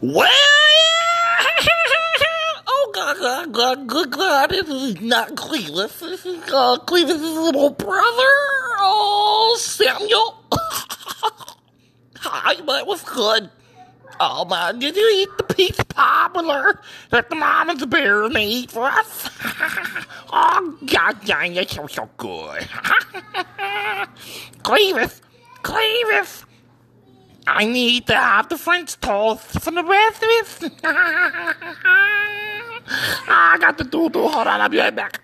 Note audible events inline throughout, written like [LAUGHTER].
Well, [LAUGHS] oh God, God, God, good God, this is not Clevis. This is uh, Clevis' little brother. Oh, Samuel. [LAUGHS] Hi, but it was good. Oh man, did you eat the peach popular that the mom and the bear made for us? [LAUGHS] oh God dang, it's so so good. Clevis, Clevis. I need to have the French toast for the breakfast. [LAUGHS] I got the doo doo. Hold on, I'll be right back.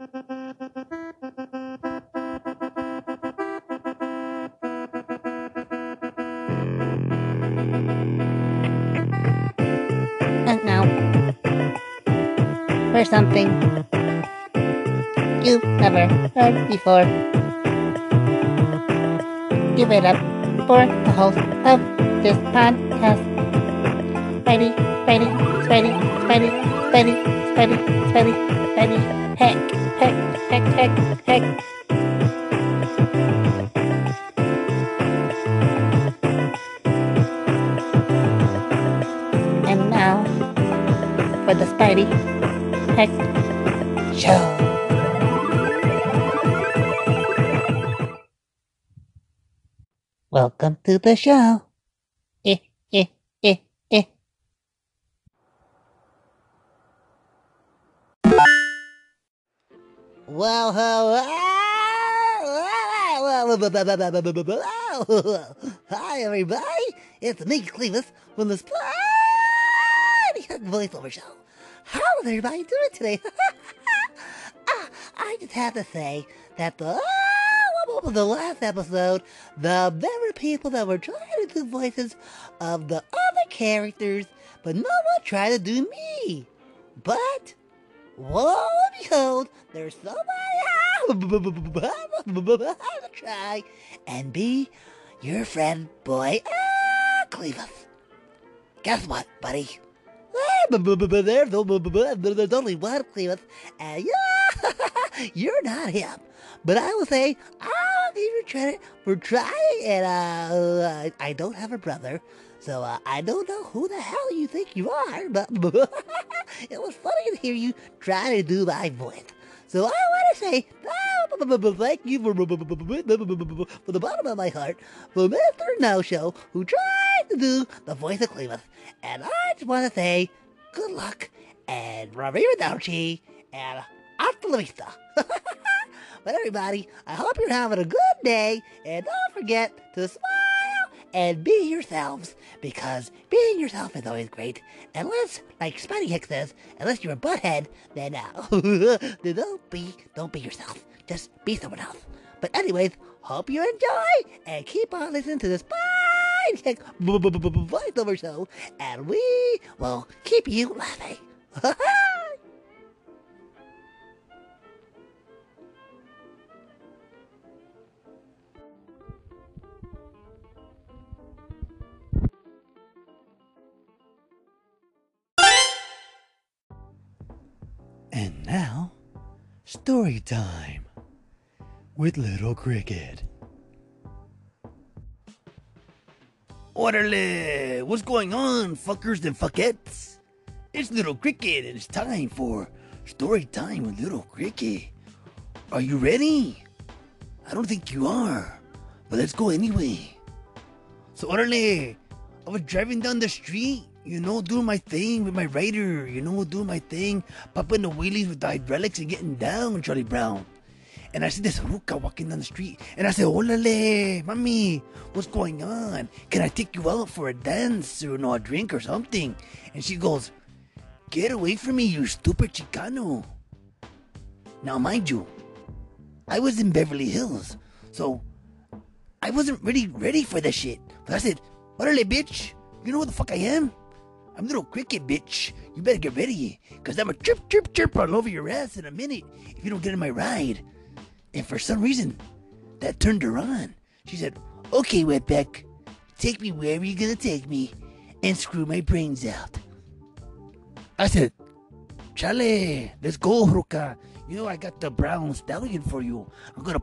Uh, and now, for something you've never heard before. Give it up for the host of this podcast. Spidey, Spidey, Spidey, Spidey, Spidey, Spidey, Spidey, Spidey, heck, heck, heck, heck, heck. And now, for the Spidey Heck Show. Welcome to the show. Eh, eh, eh, eh. Well, hello. Hi, everybody. It's me, Clevis, from the Spidey Voiceover Show. How is everybody doing today? [LAUGHS] Ah, I just have to say that the the last episode, the very people that were trying to do voices of the other characters, but no one tried to do me. But lo and behold, there's somebody [LAUGHS] to try and be your friend, boy, ah. Guess what, buddy? There's, only one Clevis, and [LAUGHS] you're not him. But I will say, I'll for trying, and uh, I don't have a brother, so uh, I don't know who the hell you think you are, but [LAUGHS] it was funny to hear you try to do my voice. So I want to say [LAUGHS] thank you for, [LAUGHS] for the bottom of my heart for Mr. No Show who tried to do the voice of Cleveland. And I just want to say good luck and arrivederci and hasta la vista. But everybody, I hope you're having a good day and don't forget to smile and be yourselves because being yourself is always great. Unless, like Spidey Hicks says, unless you're a butthead, then uh, [LAUGHS] don't be don't be yourself. Just be someone else. But anyways, hope you enjoy and keep on listening to the Spidey Hicks [LAUGHS] voiceover show, and we will keep you laughing. [LAUGHS] now, story time with Little Cricket. Orderly! What's going on, fuckers and fuckettes? It's Little Cricket, and it's time for story time with Little Cricket. Are you ready? I don't think you are, but let's go anyway. So, Orderly, I was driving down the street, you know, doing my thing with my rider, you know, doing my thing, popping the wheelies with the hydraulics and getting down, Charlie Brown. And I see this ruka walking down the street. And I say, Olale, mami, what's going on? Can I take you out for a dance or no, a drink or something? And she goes, Get away from me, you stupid Chicano. Now, mind you, I was in Beverly Hills, so I wasn't really ready for this shit. But I said, Orale, bitch, you know what the fuck I am? I'm little cricket, bitch. You better get ready, cause I'm a chirp, chirp, chirp all over your ass in a minute if you don't get in my ride. And for some reason, that turned her on. She said, Okay, Wetback, take me wherever you're gonna take me and screw my brains out. I said, Chale, let's go, Ruka. You know I got the brown stallion for you. I'm gonna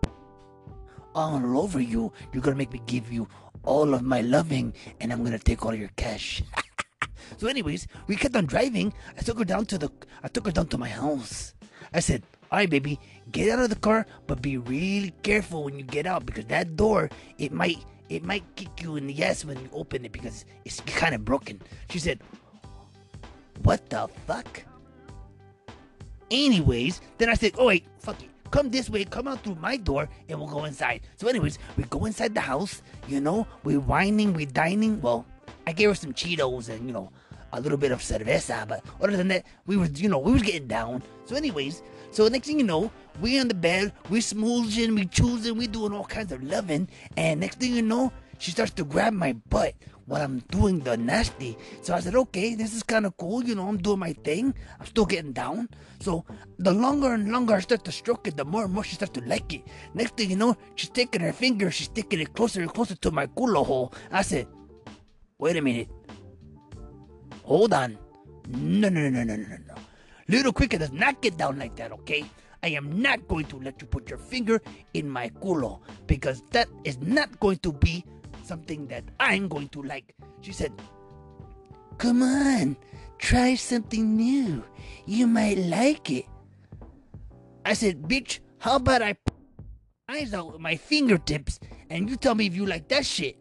all over you. You're gonna make me give you all of my loving, and I'm gonna take all your cash. [LAUGHS] so, anyways, we kept on driving. I took her down to the. I took her down to my house. I said, "All right, baby, get out of the car, but be really careful when you get out because that door, it might, it might kick you in the ass when you open it because it's kind of broken." She said, "What the fuck?" Anyways, then I said, "Oh wait, fuck it." Come this way, come out through my door, and we'll go inside. So, anyways, we go inside the house, you know, we're whining, we're dining. Well, I gave her some Cheetos and, you know, a little bit of cerveza, but other than that, we were, you know, we was getting down. So, anyways, so next thing you know, we on the bed, we smooching, we choosing, we doing all kinds of loving, and next thing you know, she starts to grab my butt while I'm doing the nasty. So I said, okay, this is kind of cool. You know, I'm doing my thing. I'm still getting down. So the longer and longer I start to stroke it, the more and more she starts to like it. Next thing you know, she's taking her finger, she's sticking it closer and closer to my culo hole. I said, wait a minute. Hold on. No, no, no, no, no, no, no. Little Cricket does not get down like that, okay? I am not going to let you put your finger in my culo because that is not going to be something that I'm going to like. She said, Come on, try something new. You might like it. I said, Bitch, how about I eyes out with my fingertips and you tell me if you like that shit?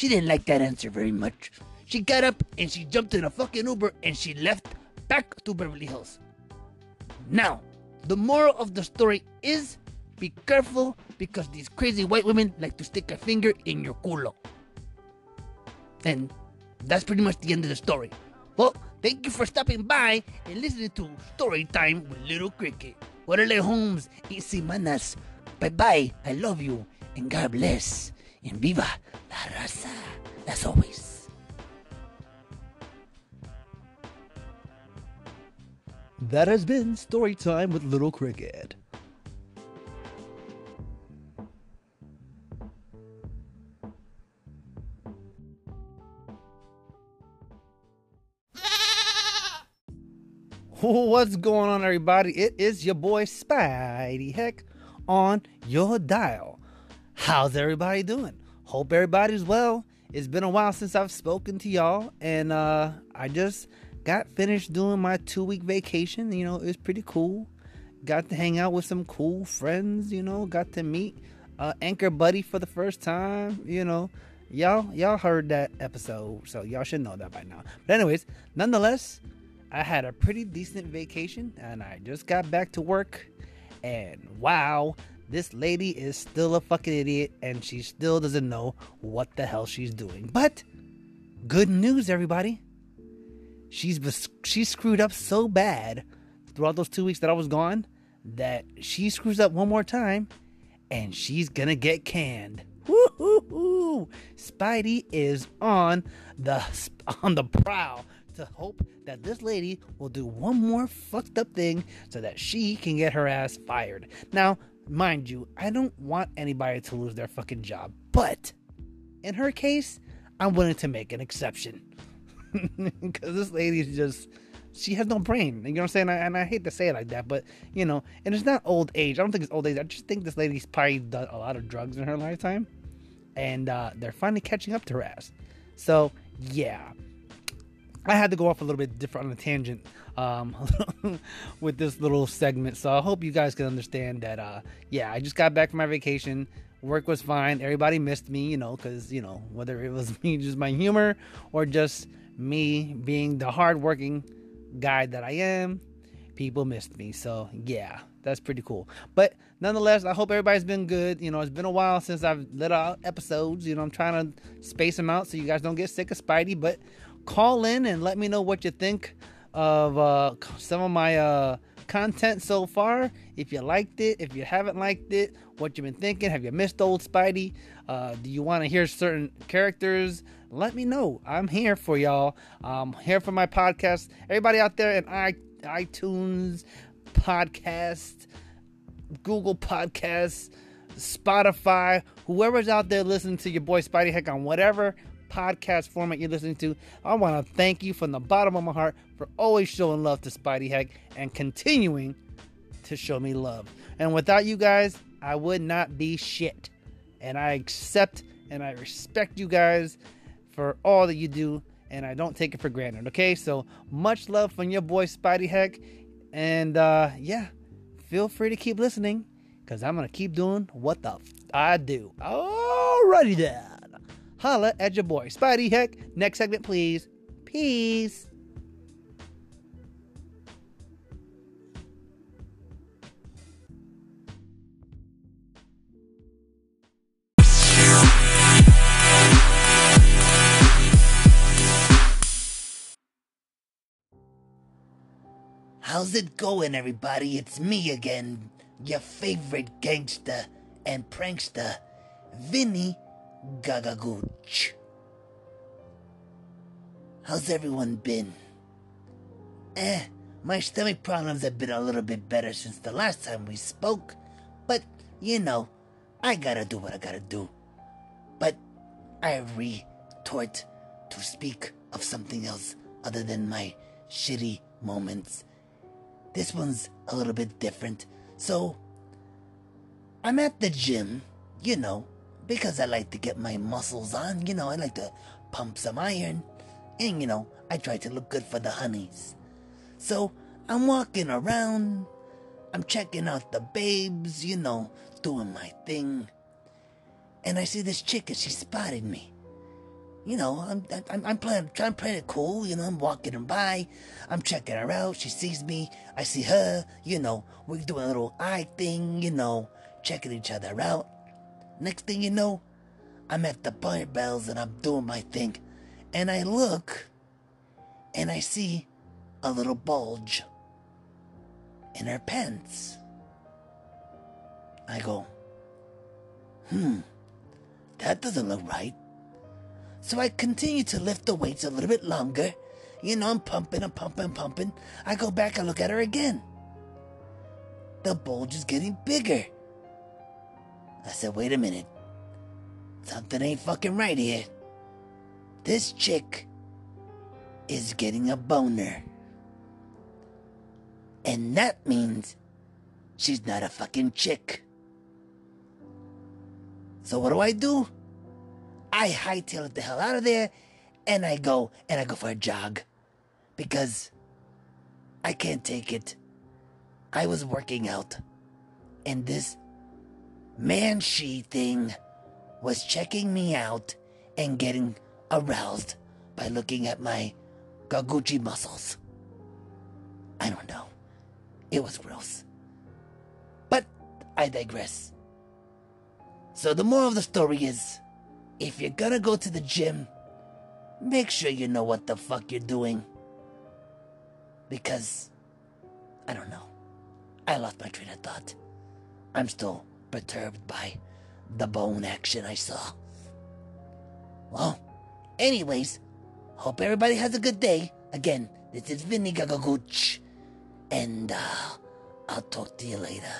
She didn't like that answer very much. She got up and she jumped in a fucking Uber and she left back to Beverly Hills. Now, the moral of the story is be careful because these crazy white women like to stick a finger in your culo. And that's pretty much the end of the story. Well, thank you for stopping by and listening to Story Time with Little Cricket. Orale Holmes y Semanas. Bye bye. I love you. And God bless. And viva la raza. As always. That has been Story Time with Little Cricket. [LAUGHS] What's going on, everybody? It is your boy Spidey Heck on your dial. How's everybody doing? Hope everybody's well. It's been a while since I've spoken to y'all, and uh, I just got finished doing my two week vacation. You know, it was pretty cool. Got to hang out with some cool friends. You know, got to meet uh, Anchor Buddy for the first time. You know, y'all y'all heard that episode, so y'all should know that by now. But anyways, nonetheless, I had a pretty decent vacation, and I just got back to work. And wow, this lady is still a fucking idiot, and she still doesn't know what the hell she's doing. But good news, everybody she's she screwed up so bad throughout those two weeks that I was gone that she screws up one more time and she's gonna get canned. Woo-hoo-hoo. Spidey is on the [LAUGHS] on the prowl to hope that this lady will do one more fucked up thing so that she can get her ass fired. Now, mind you, I don't want anybody to lose their fucking job, but in her case, I'm willing to make an exception [LAUGHS] because this lady's just she has no brain. You know what I'm saying? I, and I hate to say it like that, but you know, and it's not old age. I don't think it's old age. I just think this lady's probably done a lot of drugs in her lifetime, and uh, they're finally catching up to her ass. So yeah, I had to go off a little bit different on a tangent um, [LAUGHS] with this little segment. So I hope you guys can understand that. Uh, yeah, I just got back from my vacation. Work was fine. Everybody missed me, you know, because you know whether it was [LAUGHS] me just my humor or just me being the hardworking guy that I am, people missed me. So yeah, that's pretty cool. But nonetheless, I hope everybody's been good. You know, it's been a while since I've let out episodes. You know, I'm trying to space them out so you guys don't get sick of Spidey. But call in and let me know what you think of uh, some of my uh, content so far. If you liked it, if you haven't liked it, what you've been thinking. Have you missed old Spidey? Uh, do you want to hear certain characters? Let me know. I'm here for y'all. I'm here for my podcast. Everybody out there in I- iTunes, podcast, Google Podcasts, Spotify, whoever's out there listening to your boy Spidey Heck on whatever podcast format you're listening to, I want to thank you from the bottom of my heart for always showing love to Spidey Heck and continuing to show me love. And without you guys, I would not be shit. And I accept and I respect you guys for all that you do, and I don't take it for granted. Okay, so much love from your boy Spidey Heck, and uh, yeah, feel free to keep listening because I'm gonna keep doing what the f- I do. Alrighty then, holla at your boy Spidey Heck. Next segment, please. Peace. How's it going, everybody? It's me again, your favorite gangster and prankster, Vinny Gagagooch. How's everyone been? Eh, my stomach problems have been a little bit better since the last time we spoke, but you know, I gotta do what I gotta do. But I retort to speak of something else other than my shitty moments. This one's a little bit different. So, I'm at the gym, you know, because I like to get my muscles on. You know, I like to pump some iron. And, you know, I try to look good for the honeys. So, I'm walking around. I'm checking out the babes, you know, doing my thing. And I see this chick and she spotted me. You know, I'm I'm, I'm playing trying to play it cool. You know, I'm walking her by, I'm checking her out. She sees me, I see her. You know, we're doing a little eye thing. You know, checking each other out. Next thing you know, I'm at the barbells and I'm doing my thing, and I look, and I see a little bulge in her pants. I go, hmm, that doesn't look right. So I continue to lift the weights a little bit longer. You know, I'm pumping, I'm pumping, pumping. I go back and look at her again. The bulge is getting bigger. I said, wait a minute. Something ain't fucking right here. This chick is getting a boner. And that means she's not a fucking chick. So what do I do? I hightail it the hell out of there and I go and I go for a jog because I can't take it. I was working out and this man she thing was checking me out and getting aroused by looking at my Gaguchi muscles. I don't know. It was gross. But I digress. So the moral of the story is if you're gonna go to the gym, make sure you know what the fuck you're doing. Because, I don't know. I lost my train of thought. I'm still perturbed by the bone action I saw. Well, anyways, hope everybody has a good day. Again, this is Vinny Gagagooch. And, uh, I'll talk to you later.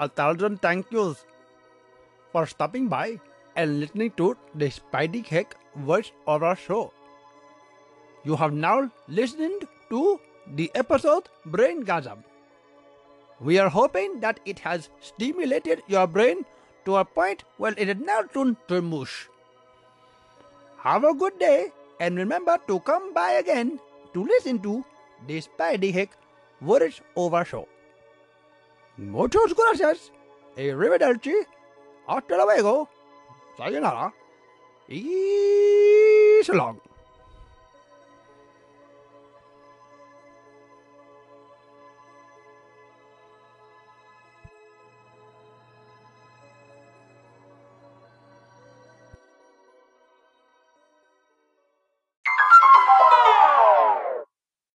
A thousand thank yous for stopping by and listening to the Spidey Heck voice over show. You have now listened to the episode Brain Gasm. We are hoping that it has stimulated your brain to a point where it is now turned to mush. Have a good day and remember to come by again to listen to the Spidey Heck voice over show. Muchas gracias. Arrivederci. Hasta luego. Sayonara. Y so.